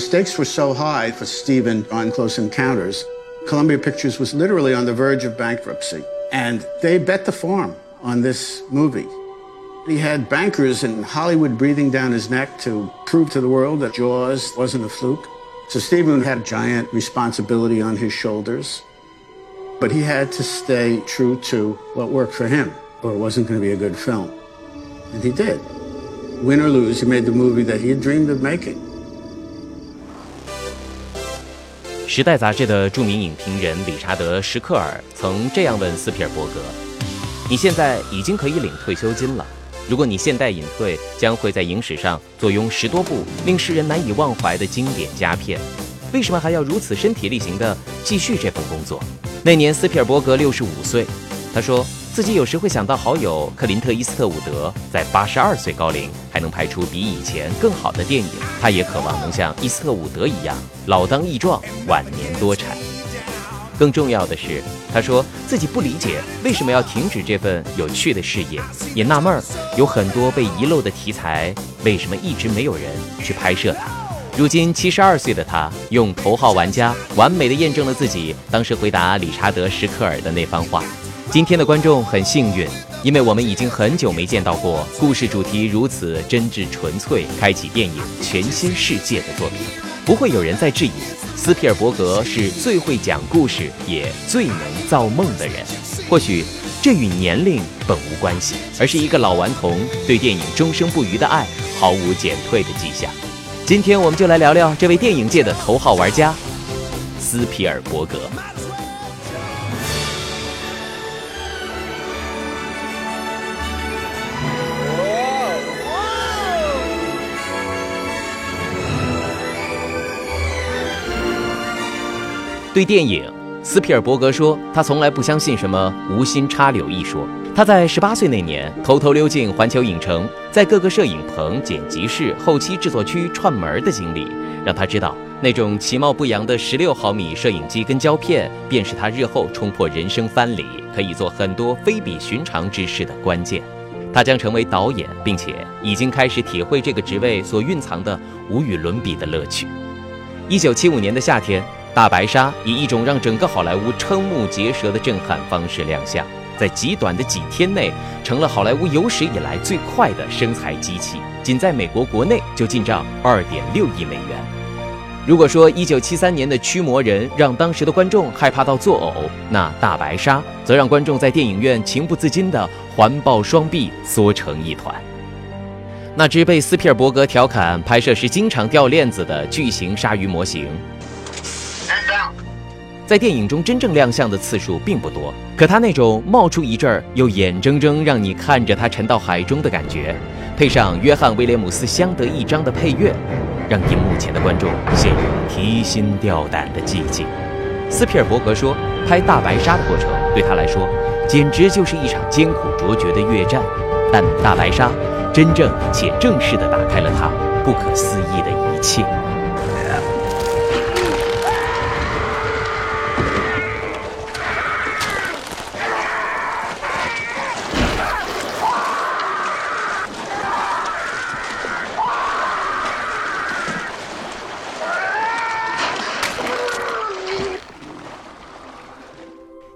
The stakes were so high for Steven on Close Encounters. Columbia Pictures was literally on the verge of bankruptcy. And they bet the farm on this movie. He had bankers in Hollywood breathing down his neck to prove to the world that Jaws wasn't a fluke. So Steven had a giant responsibility on his shoulders. But he had to stay true to what worked for him, or it wasn't going to be a good film. And he did. Win or lose, he made the movie that he had dreamed of making. 时代杂志的著名影评人理查德·什克尔曾这样问斯皮尔伯格：“你现在已经可以领退休金了。如果你现代隐退，将会在影史上坐拥十多部令世人难以忘怀的经典佳片。为什么还要如此身体力行地继续这份工作？”那年斯皮尔伯格六十五岁，他说。自己有时会想到好友克林特·伊斯特伍德在八十二岁高龄还能拍出比以前更好的电影，他也渴望能像伊斯特伍德一样老当益壮、晚年多产。更重要的是，他说自己不理解为什么要停止这份有趣的事业，也纳闷儿有很多被遗漏的题材为什么一直没有人去拍摄它。如今七十二岁的他，用《头号玩家》完美的验证了自己当时回答理查德·施克尔的那番话。今天的观众很幸运，因为我们已经很久没见到过故事主题如此真挚纯粹、开启电影全新世界的作品。不会有人再质疑斯皮尔伯格是最会讲故事也最能造梦的人。或许这与年龄本无关系，而是一个老顽童对电影终生不渝的爱毫无减退的迹象。今天我们就来聊聊这位电影界的头号玩家斯皮尔伯格。对电影，斯皮尔伯格说，他从来不相信什么“无心插柳”一说。他在十八岁那年偷偷溜进环球影城，在各个摄影棚、剪辑室、后期制作区串门的经历，让他知道那种其貌不扬的十六毫米摄影机跟胶片，便是他日后冲破人生藩篱，可以做很多非比寻常之事的关键。他将成为导演，并且已经开始体会这个职位所蕴藏的无与伦比的乐趣。一九七五年的夏天。大白鲨以一种让整个好莱坞瞠目结舌的震撼方式亮相，在极短的几天内，成了好莱坞有史以来最快的生财机器，仅在美国国内就进账二点六亿美元。如果说一九七三年的《驱魔人》让当时的观众害怕到作呕，那《大白鲨》则让观众在电影院情不自禁地环抱双臂，缩成一团。那只被斯皮尔伯格调侃拍摄时经常掉链子的巨型鲨鱼模型。在电影中真正亮相的次数并不多，可他那种冒出一阵儿又眼睁睁让你看着他沉到海中的感觉，配上约翰·威廉姆斯相得益彰的配乐，让荧幕前的观众陷入提心吊胆的寂静。斯皮尔伯格说，拍《大白鲨》的过程对他来说，简直就是一场艰苦卓绝的越战，但《大白鲨》真正且正式地打开了他不可思议的一切。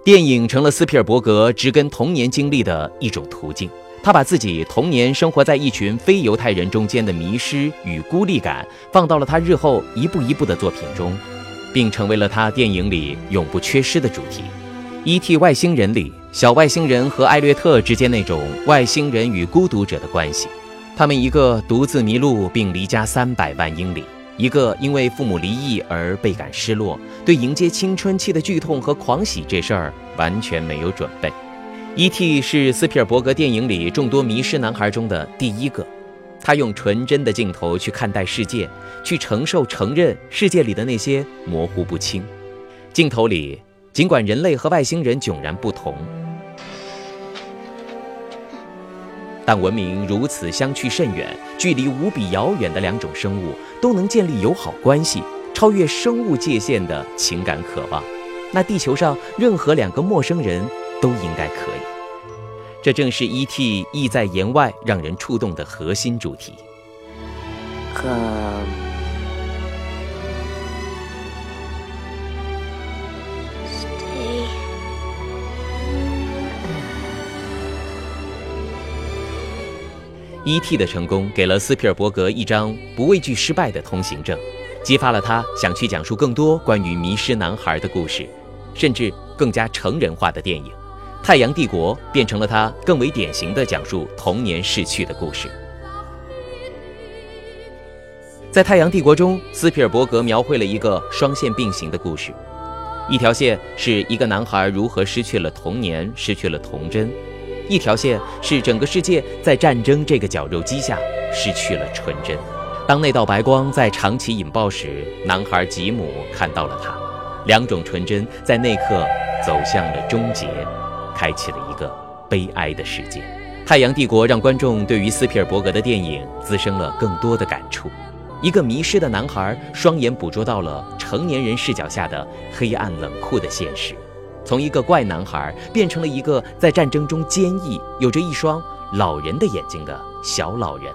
电影成了斯皮尔伯格植根童年经历的一种途径。他把自己童年生活在一群非犹太人中间的迷失与孤立感，放到了他日后一步一步的作品中，并成为了他电影里永不缺失的主题。《E.T. 外星人》里，小外星人和艾略特之间那种外星人与孤独者的关系，他们一个独自迷路并离家三百万英里。一个因为父母离异而倍感失落，对迎接青春期的剧痛和狂喜这事儿完全没有准备。E.T. 是斯皮尔伯格电影里众多迷失男孩中的第一个，他用纯真的镜头去看待世界，去承受、承认世界里的那些模糊不清。镜头里，尽管人类和外星人迥然不同。但文明如此相去甚远，距离无比遥远的两种生物都能建立友好关系，超越生物界限的情感渴望，那地球上任何两个陌生人都应该可以。这正是 E.T. 意在言外让人触动的核心主题。可 E.T. 的成功给了斯皮尔伯格一张不畏惧失败的通行证，激发了他想去讲述更多关于迷失男孩的故事，甚至更加成人化的电影。《太阳帝国》变成了他更为典型的讲述童年逝去的故事。在《太阳帝国》中，斯皮尔伯格描绘了一个双线并行的故事，一条线是一个男孩如何失去了童年，失去了童真；一条线是整个世界在战争这个绞肉机下失去了纯真。当那道白光在长崎引爆时，男孩吉姆看到了他，两种纯真在那刻走向了终结，开启了一个悲哀的世界。《太阳帝国》让观众对于斯皮尔伯格的电影滋生了更多的感触。一个迷失的男孩，双眼捕捉到了成年人视角下的黑暗冷酷的现实，从一个怪男孩变成了一个在战争中坚毅、有着一双老人的眼睛的小老人。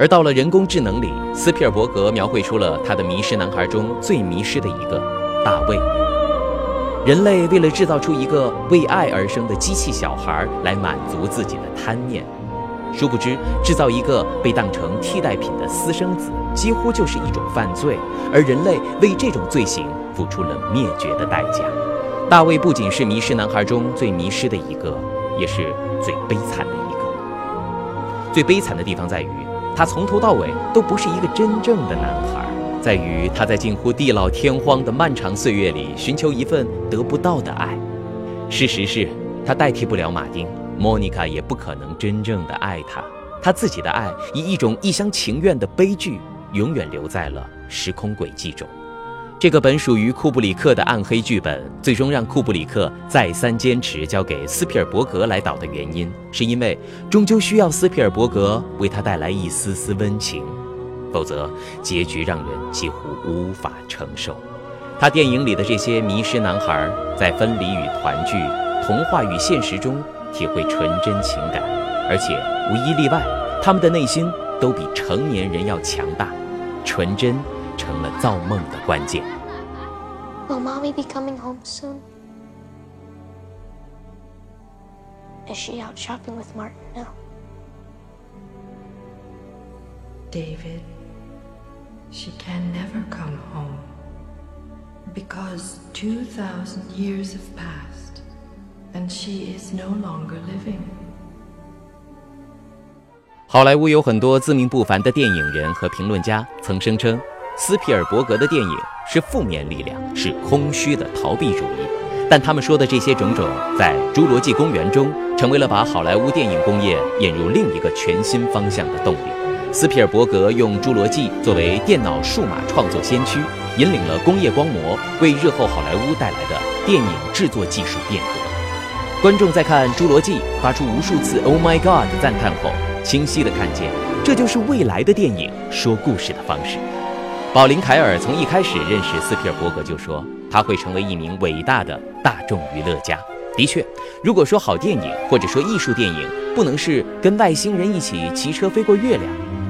而到了人工智能里，斯皮尔伯格描绘出了他的迷失男孩中最迷失的一个大卫。人类为了制造出一个为爱而生的机器小孩来满足自己的贪念，殊不知制造一个被当成替代品的私生子几乎就是一种犯罪，而人类为这种罪行付出了灭绝的代价。大卫不仅是迷失男孩中最迷失的一个，也是最悲惨的一个。最悲惨的地方在于。他从头到尾都不是一个真正的男孩，在于他在近乎地老天荒的漫长岁月里寻求一份得不到的爱。事实是，他代替不了马丁，莫妮卡也不可能真正的爱他。他自己的爱以一种一厢情愿的悲剧，永远留在了时空轨迹中。这个本属于库布里克的暗黑剧本，最终让库布里克再三坚持交给斯皮尔伯格来导的原因，是因为终究需要斯皮尔伯格为他带来一丝丝温情，否则结局让人几乎无法承受。他电影里的这些迷失男孩，在分离与团聚、童话与现实中体会纯真情感，而且无一例外，他们的内心都比成年人要强大，纯真。成了造梦的关键。Will mommy be coming home soon? Is she out shopping with Martin now? David, she can never come home because 2,000 years have passed and she is no longer living. 好莱坞有很多自命不凡的电影人和评论家曾声称。斯皮尔伯格的电影是负面力量，是空虚的逃避主义，但他们说的这些种种，在《侏罗纪公园》中，成为了把好莱坞电影工业引入另一个全新方向的动力。斯皮尔伯格用《侏罗纪》作为电脑数码创作先驱，引领了工业光魔，为日后好莱坞带来的电影制作技术变革。观众在看《侏罗纪》发出无数次 “Oh my God” 的赞叹后，清晰地看见，这就是未来的电影说故事的方式。宝林凯尔从一开始认识斯皮尔伯格就说他会成为一名伟大的大众娱乐家。的确，如果说好电影或者说艺术电影不能是跟外星人一起骑车飞过月亮，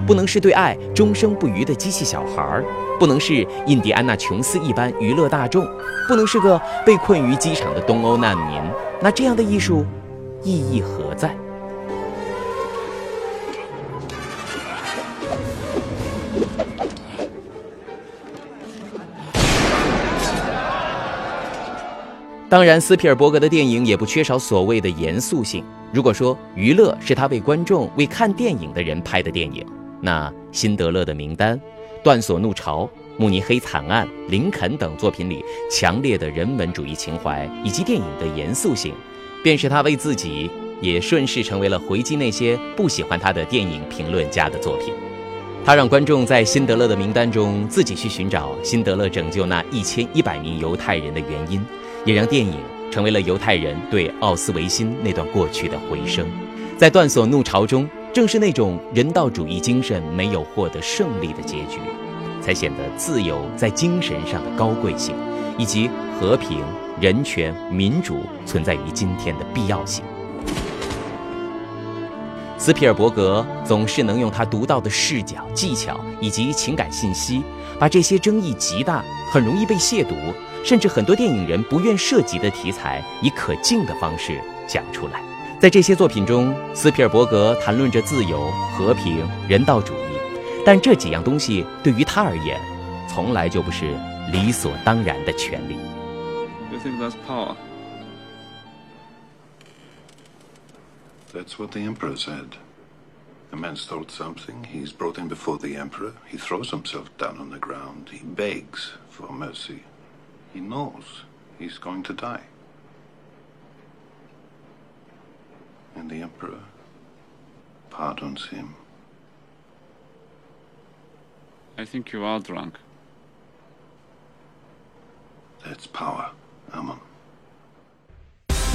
不能是对爱终生不渝的机器小孩儿，不能是印第安纳琼斯一般娱乐大众，不能是个被困于机场的东欧难民，那这样的艺术意义何在？当然，斯皮尔伯格的电影也不缺少所谓的严肃性。如果说娱乐是他为观众、为看电影的人拍的电影，那《辛德勒的名单》《断锁怒潮》《慕尼黑惨案》《林肯》等作品里强烈的人文主义情怀以及电影的严肃性，便是他为自己也顺势成为了回击那些不喜欢他的电影评论家的作品。他让观众在《辛德勒的名单》中自己去寻找辛德勒拯救那一千一百名犹太人的原因。也让电影成为了犹太人对奥斯维辛那段过去的回声。在断锁怒潮中，正是那种人道主义精神没有获得胜利的结局，才显得自由在精神上的高贵性，以及和平、人权、民主存在于今天的必要性。斯皮尔伯格总是能用他独到的视角、技巧以及情感信息，把这些争议极大、很容易被亵渎，甚至很多电影人不愿涉及的题材，以可敬的方式讲出来。在这些作品中，斯皮尔伯格谈论着自由、和平、人道主义，但这几样东西对于他而言，从来就不是理所当然的权利。You think that's power? That's what the Emperor said. A man stole something, he's brought in before the Emperor, he throws himself down on the ground, he begs for mercy. He knows he's going to die. And the Emperor pardons him. I think you are drunk. That's power, Ammon.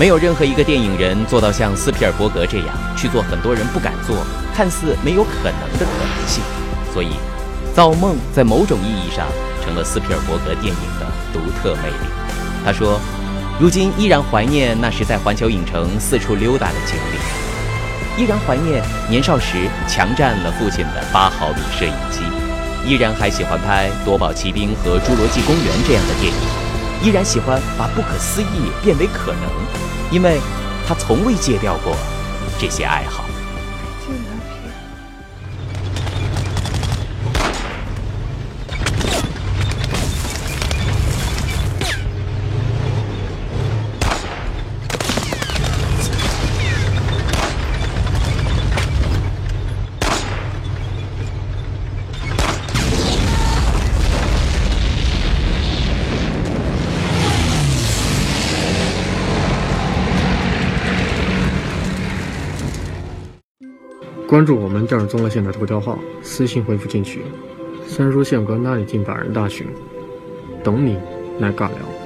没有任何一个电影人做到像斯皮尔伯格这样去做很多人不敢做、看似没有可能的可能性，所以，造梦在某种意义上成了斯皮尔伯格电影的独特魅力。他说：“如今依然怀念那时在环球影城四处溜达的经历，依然怀念年少时强占了父亲的八毫米摄影机，依然还喜欢拍《夺宝奇兵》和《侏罗纪公园》这样的电影，依然喜欢把不可思议变为可能。”因为他从未戒掉过这些爱好。关注我们这儿综合线的头条号，私信回复进群。三叔宪哥那里进百人大群，等你来尬聊。